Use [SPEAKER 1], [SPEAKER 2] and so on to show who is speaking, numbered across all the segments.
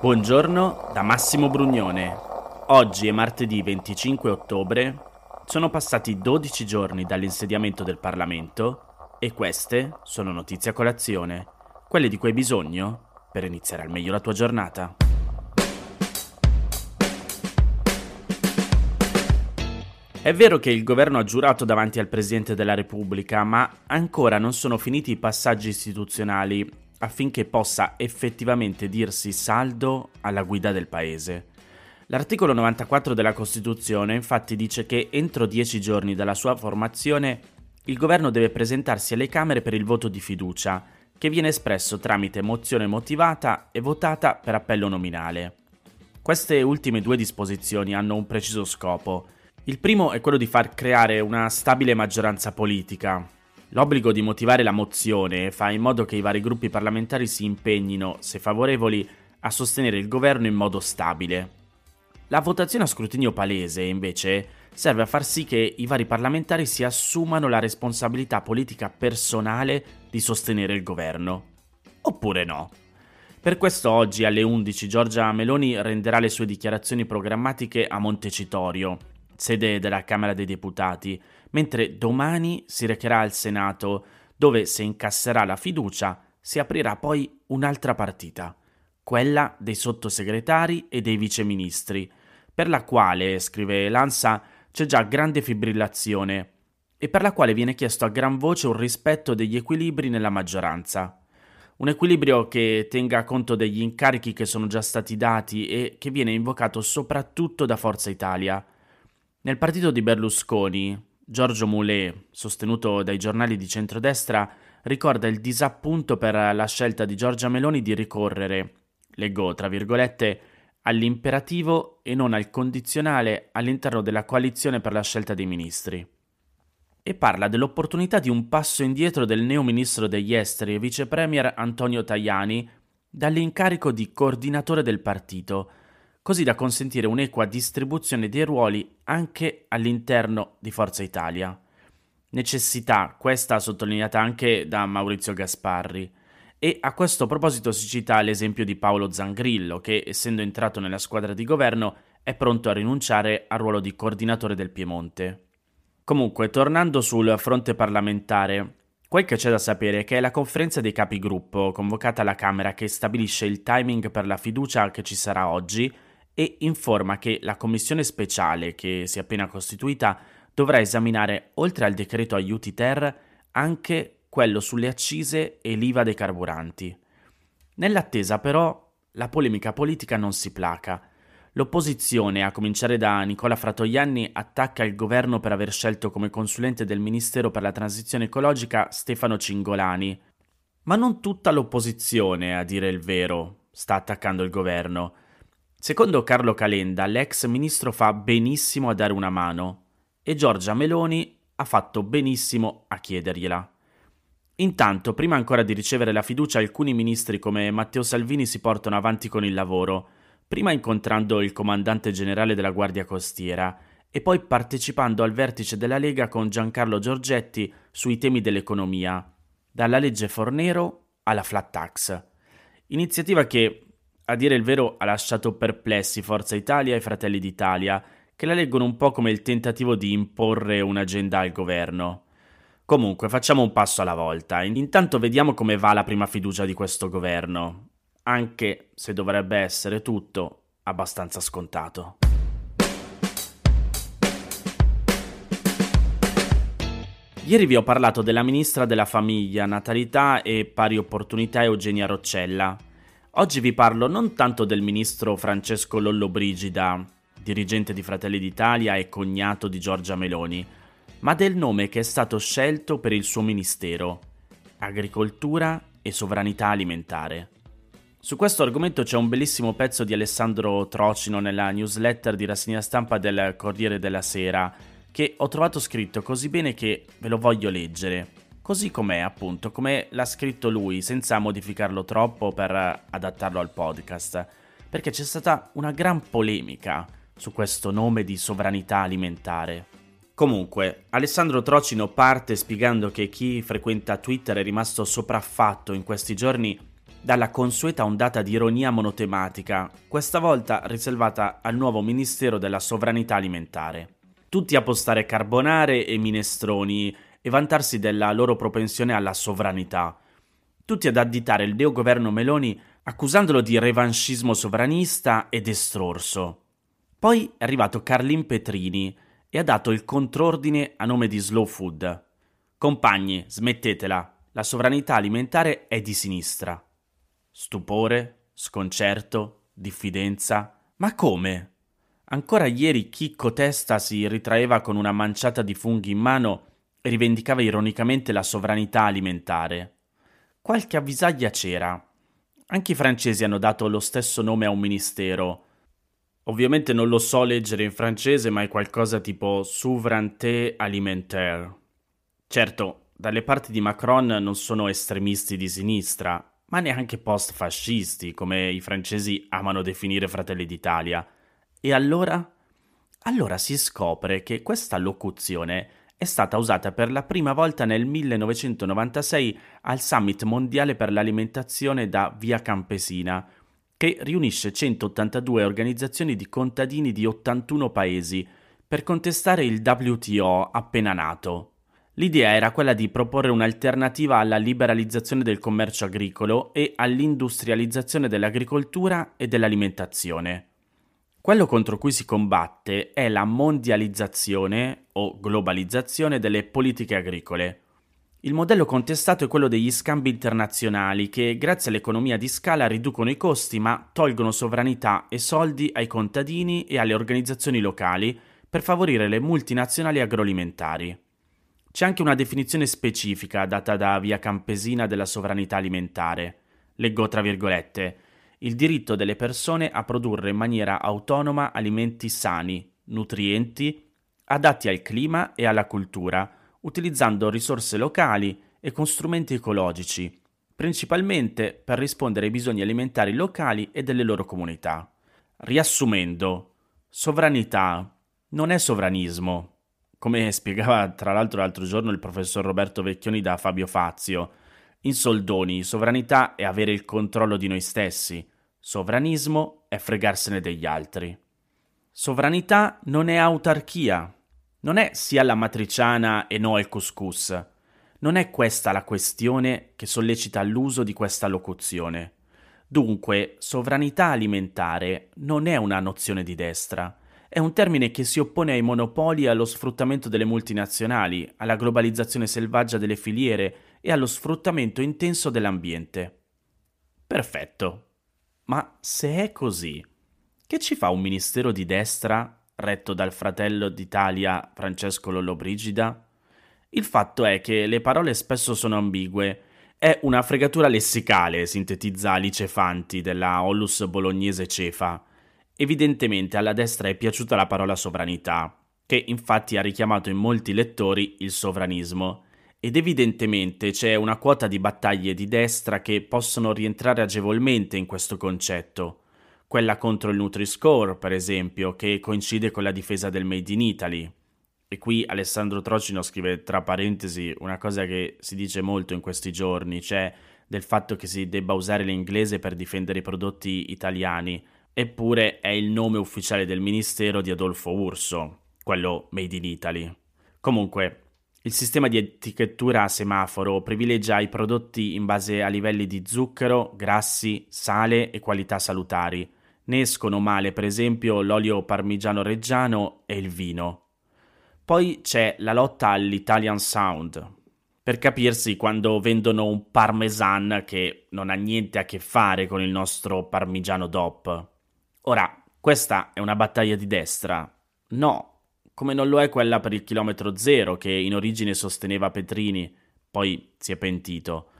[SPEAKER 1] Buongiorno da Massimo Brugnone. Oggi è martedì 25 ottobre. Sono passati 12 giorni dall'insediamento del Parlamento e queste sono notizie a colazione, quelle di cui hai bisogno per iniziare al meglio la tua giornata. È vero che il governo ha giurato davanti al Presidente della Repubblica, ma ancora non sono finiti i passaggi istituzionali affinché possa effettivamente dirsi saldo alla guida del Paese. L'articolo 94 della Costituzione infatti dice che entro dieci giorni dalla sua formazione il governo deve presentarsi alle Camere per il voto di fiducia, che viene espresso tramite mozione motivata e votata per appello nominale. Queste ultime due disposizioni hanno un preciso scopo. Il primo è quello di far creare una stabile maggioranza politica, L'obbligo di motivare la mozione fa in modo che i vari gruppi parlamentari si impegnino, se favorevoli, a sostenere il governo in modo stabile. La votazione a scrutinio palese, invece, serve a far sì che i vari parlamentari si assumano la responsabilità politica personale di sostenere il governo. Oppure no. Per questo oggi alle 11 Giorgia Meloni renderà le sue dichiarazioni programmatiche a Montecitorio, sede della Camera dei Deputati, mentre domani si recherà al Senato, dove se incasserà la fiducia si aprirà poi un'altra partita, quella dei sottosegretari e dei viceministri, per la quale, scrive Lanza, c'è già grande fibrillazione e per la quale viene chiesto a gran voce un rispetto degli equilibri nella maggioranza. Un equilibrio che tenga conto degli incarichi che sono già stati dati e che viene invocato soprattutto da Forza Italia. Nel partito di Berlusconi, Giorgio Moulet, sostenuto dai giornali di centrodestra, ricorda il disappunto per la scelta di Giorgia Meloni di ricorrere, leggo tra virgolette, all'imperativo e non al condizionale all'interno della coalizione per la scelta dei ministri. E parla dell'opportunità di un passo indietro del neo ministro degli esteri e vice premier Antonio Tajani dall'incarico di coordinatore del partito, così da consentire un'equa distribuzione dei ruoli anche all'interno di Forza Italia. Necessità questa sottolineata anche da Maurizio Gasparri. E a questo proposito si cita l'esempio di Paolo Zangrillo, che essendo entrato nella squadra di governo è pronto a rinunciare al ruolo di coordinatore del Piemonte. Comunque, tornando sul fronte parlamentare, quel che c'è da sapere è che è la conferenza dei capigruppo convocata alla Camera che stabilisce il timing per la fiducia che ci sarà oggi e informa che la commissione speciale che si è appena costituita dovrà esaminare, oltre al decreto aiuti ter, anche quello sulle accise e l'IVA dei carburanti. Nell'attesa però la polemica politica non si placa. L'opposizione, a cominciare da Nicola Fratoianni, attacca il governo per aver scelto come consulente del Ministero per la transizione ecologica Stefano Cingolani. Ma non tutta l'opposizione, a dire il vero, sta attaccando il governo. Secondo Carlo Calenda, l'ex ministro fa benissimo a dare una mano e Giorgia Meloni ha fatto benissimo a chiedergliela. Intanto, prima ancora di ricevere la fiducia, alcuni ministri come Matteo Salvini si portano avanti con il lavoro, prima incontrando il comandante generale della Guardia Costiera e poi partecipando al vertice della Lega con Giancarlo Giorgetti sui temi dell'economia, dalla legge Fornero alla flat tax. Iniziativa che a dire il vero ha lasciato perplessi Forza Italia e Fratelli d'Italia, che la leggono un po' come il tentativo di imporre un'agenda al governo. Comunque, facciamo un passo alla volta. Intanto vediamo come va la prima fiducia di questo governo, anche se dovrebbe essere tutto abbastanza scontato. Ieri vi ho parlato della ministra della famiglia, natalità e pari opportunità Eugenia Roccella, Oggi vi parlo non tanto del ministro Francesco Lollobrigida, dirigente di Fratelli d'Italia e cognato di Giorgia Meloni, ma del nome che è stato scelto per il suo ministero, agricoltura e sovranità alimentare. Su questo argomento c'è un bellissimo pezzo di Alessandro Trocino nella newsletter di rassegna stampa del Corriere della Sera, che ho trovato scritto così bene che ve lo voglio leggere. Così com'è, appunto, come l'ha scritto lui, senza modificarlo troppo per adattarlo al podcast. Perché c'è stata una gran polemica su questo nome di sovranità alimentare. Comunque, Alessandro Trocino parte spiegando che chi frequenta Twitter è rimasto sopraffatto in questi giorni dalla consueta ondata di ironia monotematica, questa volta riservata al nuovo Ministero della Sovranità Alimentare. Tutti a postare carbonare e minestroni e vantarsi della loro propensione alla sovranità. Tutti ad additare il neogoverno Meloni accusandolo di revanchismo sovranista ed estrorso. Poi è arrivato Carlin Petrini, e ha dato il contrordine a nome di Slow Food. Compagni, smettetela, la sovranità alimentare è di sinistra. Stupore, sconcerto, diffidenza. Ma come? Ancora ieri Chicco Testa si ritraeva con una manciata di funghi in mano rivendicava ironicamente la sovranità alimentare. Qualche avvisaglia c'era. Anche i francesi hanno dato lo stesso nome a un ministero, Ovviamente non lo so leggere in francese, ma è qualcosa tipo souveraineté alimentaire. Certo, dalle parti di Macron non sono estremisti di sinistra, ma neanche post-fascisti, come i francesi amano definire Fratelli d'Italia. E allora? Allora si scopre che questa locuzione è stata usata per la prima volta nel 1996 al Summit mondiale per l'alimentazione da Via Campesina, che riunisce 182 organizzazioni di contadini di 81 paesi per contestare il WTO appena nato. L'idea era quella di proporre un'alternativa alla liberalizzazione del commercio agricolo e all'industrializzazione dell'agricoltura e dell'alimentazione. Quello contro cui si combatte è la mondializzazione o globalizzazione delle politiche agricole. Il modello contestato è quello degli scambi internazionali che, grazie all'economia di scala, riducono i costi ma tolgono sovranità e soldi ai contadini e alle organizzazioni locali per favorire le multinazionali agroalimentari. C'è anche una definizione specifica data da Via Campesina della sovranità alimentare. Leggo tra virgolette il diritto delle persone a produrre in maniera autonoma alimenti sani, nutrienti, adatti al clima e alla cultura, utilizzando risorse locali e con strumenti ecologici, principalmente per rispondere ai bisogni alimentari locali e delle loro comunità. Riassumendo, sovranità non è sovranismo, come spiegava tra l'altro l'altro giorno il professor Roberto Vecchioni da Fabio Fazio. In soldoni, sovranità è avere il controllo di noi stessi, sovranismo è fregarsene degli altri. Sovranità non è autarchia, non è sia la matriciana e no al couscous. Non è questa la questione che sollecita l'uso di questa locuzione. Dunque, sovranità alimentare non è una nozione di destra, è un termine che si oppone ai monopoli e allo sfruttamento delle multinazionali, alla globalizzazione selvaggia delle filiere e allo sfruttamento intenso dell'ambiente. Perfetto. Ma se è così, che ci fa un ministero di destra retto dal fratello d'Italia Francesco Lollobrigida? Il fatto è che le parole spesso sono ambigue. È una fregatura lessicale, sintetizza Alice Fanti della Ollus bolognese Cefa. Evidentemente alla destra è piaciuta la parola sovranità, che infatti ha richiamato in molti lettori il sovranismo. Ed evidentemente c'è una quota di battaglie di destra che possono rientrare agevolmente in questo concetto quella contro il Nutri-Score, per esempio, che coincide con la difesa del Made in Italy. E qui Alessandro Trocino scrive tra parentesi una cosa che si dice molto in questi giorni, cioè del fatto che si debba usare l'inglese per difendere i prodotti italiani, eppure è il nome ufficiale del ministero di Adolfo Urso, quello Made in Italy. Comunque, il sistema di etichettura a semaforo privilegia i prodotti in base a livelli di zucchero, grassi, sale e qualità salutari, ne escono male per esempio l'olio parmigiano reggiano e il vino. Poi c'è la lotta all'Italian Sound. Per capirsi, quando vendono un parmesan che non ha niente a che fare con il nostro parmigiano DOP. Ora, questa è una battaglia di destra? No, come non lo è quella per il chilometro zero che in origine sosteneva Petrini, poi si è pentito.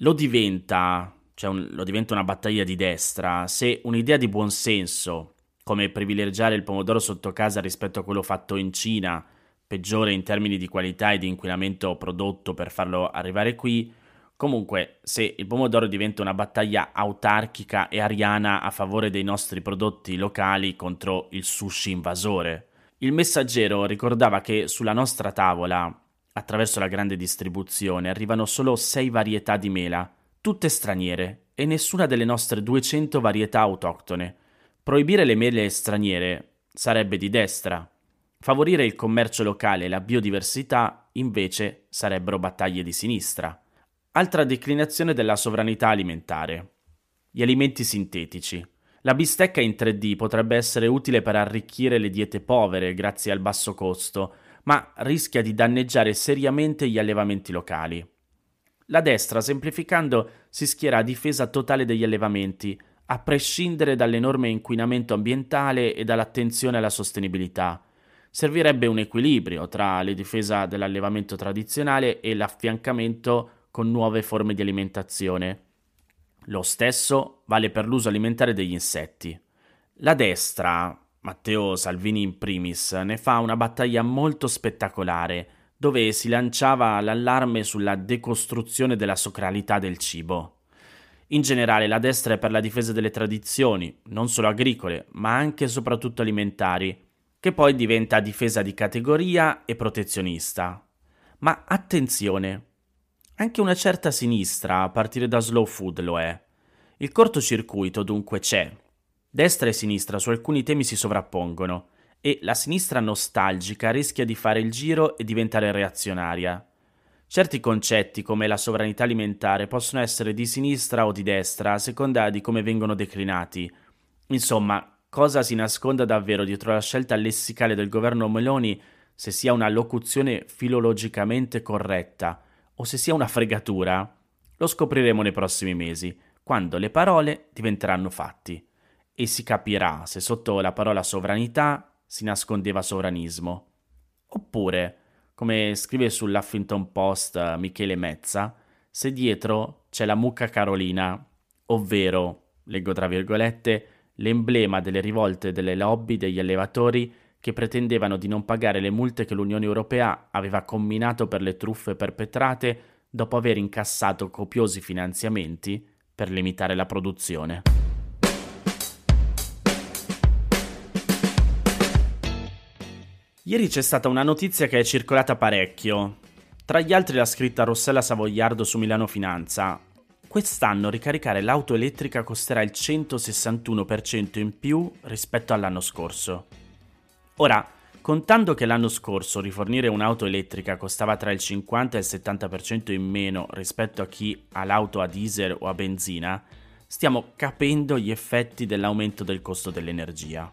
[SPEAKER 1] Lo diventa, cioè un, lo diventa una battaglia di destra se un'idea di buonsenso, come privilegiare il pomodoro sotto casa rispetto a quello fatto in Cina, peggiore in termini di qualità e di inquinamento prodotto per farlo arrivare qui, Comunque, se il pomodoro diventa una battaglia autarchica e ariana a favore dei nostri prodotti locali contro il sushi invasore. Il messaggero ricordava che sulla nostra tavola, attraverso la grande distribuzione, arrivano solo 6 varietà di mela, tutte straniere, e nessuna delle nostre 200 varietà autoctone. Proibire le mele straniere sarebbe di destra. Favorire il commercio locale e la biodiversità, invece, sarebbero battaglie di sinistra. Altra declinazione della sovranità alimentare. Gli alimenti sintetici. La bistecca in 3D potrebbe essere utile per arricchire le diete povere grazie al basso costo, ma rischia di danneggiare seriamente gli allevamenti locali. La destra, semplificando, si schiera a difesa totale degli allevamenti, a prescindere dall'enorme inquinamento ambientale e dall'attenzione alla sostenibilità. Servirebbe un equilibrio tra la difesa dell'allevamento tradizionale e l'affiancamento con nuove forme di alimentazione. Lo stesso vale per l'uso alimentare degli insetti. La destra, Matteo Salvini in primis, ne fa una battaglia molto spettacolare, dove si lanciava l'allarme sulla decostruzione della sacralità del cibo. In generale la destra è per la difesa delle tradizioni, non solo agricole, ma anche e soprattutto alimentari, che poi diventa difesa di categoria e protezionista. Ma attenzione, anche una certa sinistra, a partire da slow food, lo è. Il cortocircuito dunque c'è. Destra e sinistra su alcuni temi si sovrappongono e la sinistra nostalgica rischia di fare il giro e diventare reazionaria. Certi concetti, come la sovranità alimentare, possono essere di sinistra o di destra, a seconda di come vengono declinati. Insomma, cosa si nasconda davvero dietro la scelta lessicale del governo Meloni, se sia una locuzione filologicamente corretta, o se sia una fregatura, lo scopriremo nei prossimi mesi, quando le parole diventeranno fatti e si capirà se sotto la parola sovranità si nascondeva sovranismo. Oppure, come scrive sull'Huffington Post eh, Michele Mezza, se dietro c'è la mucca Carolina, ovvero, leggo tra virgolette, l'emblema delle rivolte delle lobby degli allevatori che pretendevano di non pagare le multe che l'Unione Europea aveva comminato per le truffe perpetrate dopo aver incassato copiosi finanziamenti per limitare la produzione. Ieri c'è stata una notizia che è circolata parecchio. Tra gli altri l'ha scritta Rossella Savoiardo su Milano Finanza. Quest'anno ricaricare l'auto elettrica costerà il 161% in più rispetto all'anno scorso. Ora, contando che l'anno scorso rifornire un'auto elettrica costava tra il 50 e il 70% in meno rispetto a chi ha l'auto a diesel o a benzina, stiamo capendo gli effetti dell'aumento del costo dell'energia.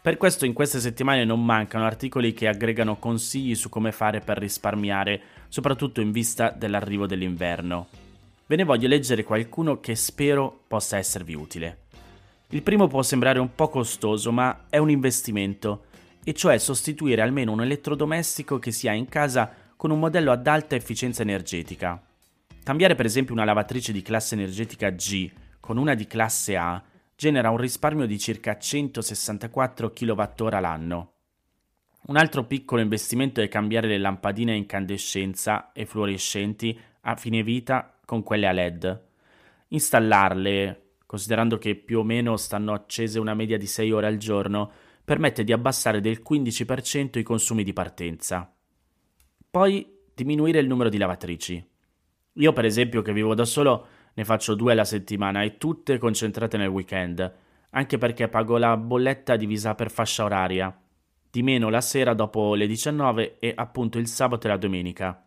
[SPEAKER 1] Per questo in queste settimane non mancano articoli che aggregano consigli su come fare per risparmiare, soprattutto in vista dell'arrivo dell'inverno. Ve ne voglio leggere qualcuno che spero possa esservi utile. Il primo può sembrare un po' costoso, ma è un investimento, e cioè sostituire almeno un elettrodomestico che si ha in casa con un modello ad alta efficienza energetica. Cambiare per esempio una lavatrice di classe energetica G con una di classe A genera un risparmio di circa 164 kWh l'anno. Un altro piccolo investimento è cambiare le lampadine a incandescenza e fluorescenti a fine vita con quelle a LED. Installarle, considerando che più o meno stanno accese una media di 6 ore al giorno, permette di abbassare del 15% i consumi di partenza. Poi diminuire il numero di lavatrici. Io per esempio che vivo da solo ne faccio due alla settimana e tutte concentrate nel weekend, anche perché pago la bolletta divisa per fascia oraria, di meno la sera dopo le 19 e appunto il sabato e la domenica.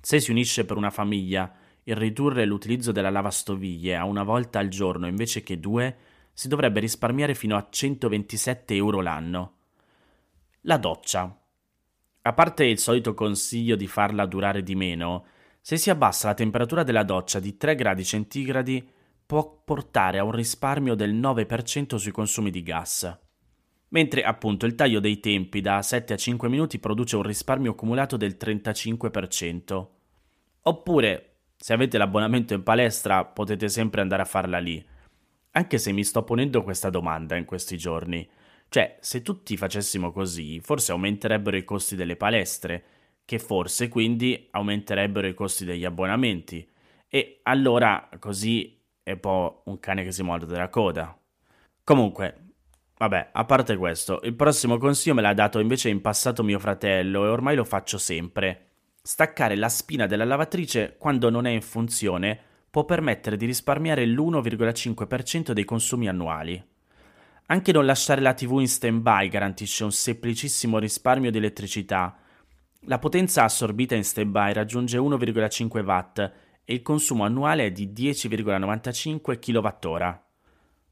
[SPEAKER 1] Se si unisce per una famiglia il ridurre l'utilizzo della lavastoviglie a una volta al giorno invece che due, si dovrebbe risparmiare fino a 127 euro l'anno. La doccia. A parte il solito consiglio di farla durare di meno, se si abbassa la temperatura della doccia di 3 gradi centigradi può portare a un risparmio del 9% sui consumi di gas. Mentre appunto il taglio dei tempi da 7 a 5 minuti produce un risparmio accumulato del 35%. Oppure, se avete l'abbonamento in palestra, potete sempre andare a farla lì. Anche se mi sto ponendo questa domanda in questi giorni. Cioè, se tutti facessimo così, forse aumenterebbero i costi delle palestre, che forse quindi aumenterebbero i costi degli abbonamenti. E allora così è un po' un cane che si morde della coda. Comunque, Vabbè, a parte questo, il prossimo consiglio me l'ha dato invece in passato mio fratello e ormai lo faccio sempre. Staccare la spina della lavatrice quando non è in funzione può permettere di risparmiare l'1,5% dei consumi annuali. Anche non lasciare la TV in stand-by garantisce un semplicissimo risparmio di elettricità. La potenza assorbita in stand-by raggiunge 1,5 watt e il consumo annuale è di 10,95 kWh.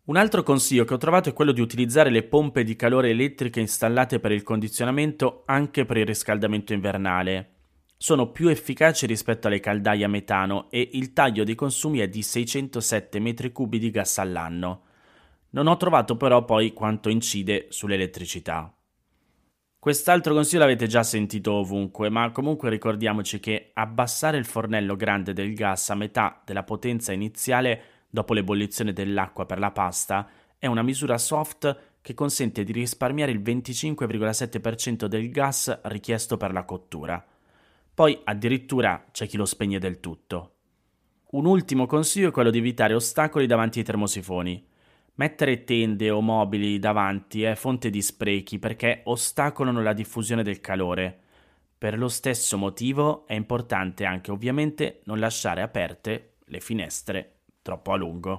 [SPEAKER 1] Un altro consiglio che ho trovato è quello di utilizzare le pompe di calore elettriche installate per il condizionamento anche per il riscaldamento invernale. Sono più efficaci rispetto alle caldaie a metano e il taglio dei consumi è di 607 m3 di gas all'anno. Non ho trovato però poi quanto incide sull'elettricità. Quest'altro consiglio l'avete già sentito ovunque, ma comunque ricordiamoci che abbassare il fornello grande del gas a metà della potenza iniziale dopo l'ebollizione dell'acqua per la pasta, è una misura soft che consente di risparmiare il 25,7% del gas richiesto per la cottura. Poi addirittura c'è chi lo spegne del tutto. Un ultimo consiglio è quello di evitare ostacoli davanti ai termosifoni. Mettere tende o mobili davanti è fonte di sprechi perché ostacolano la diffusione del calore. Per lo stesso motivo è importante anche ovviamente non lasciare aperte le finestre troppo a lungo.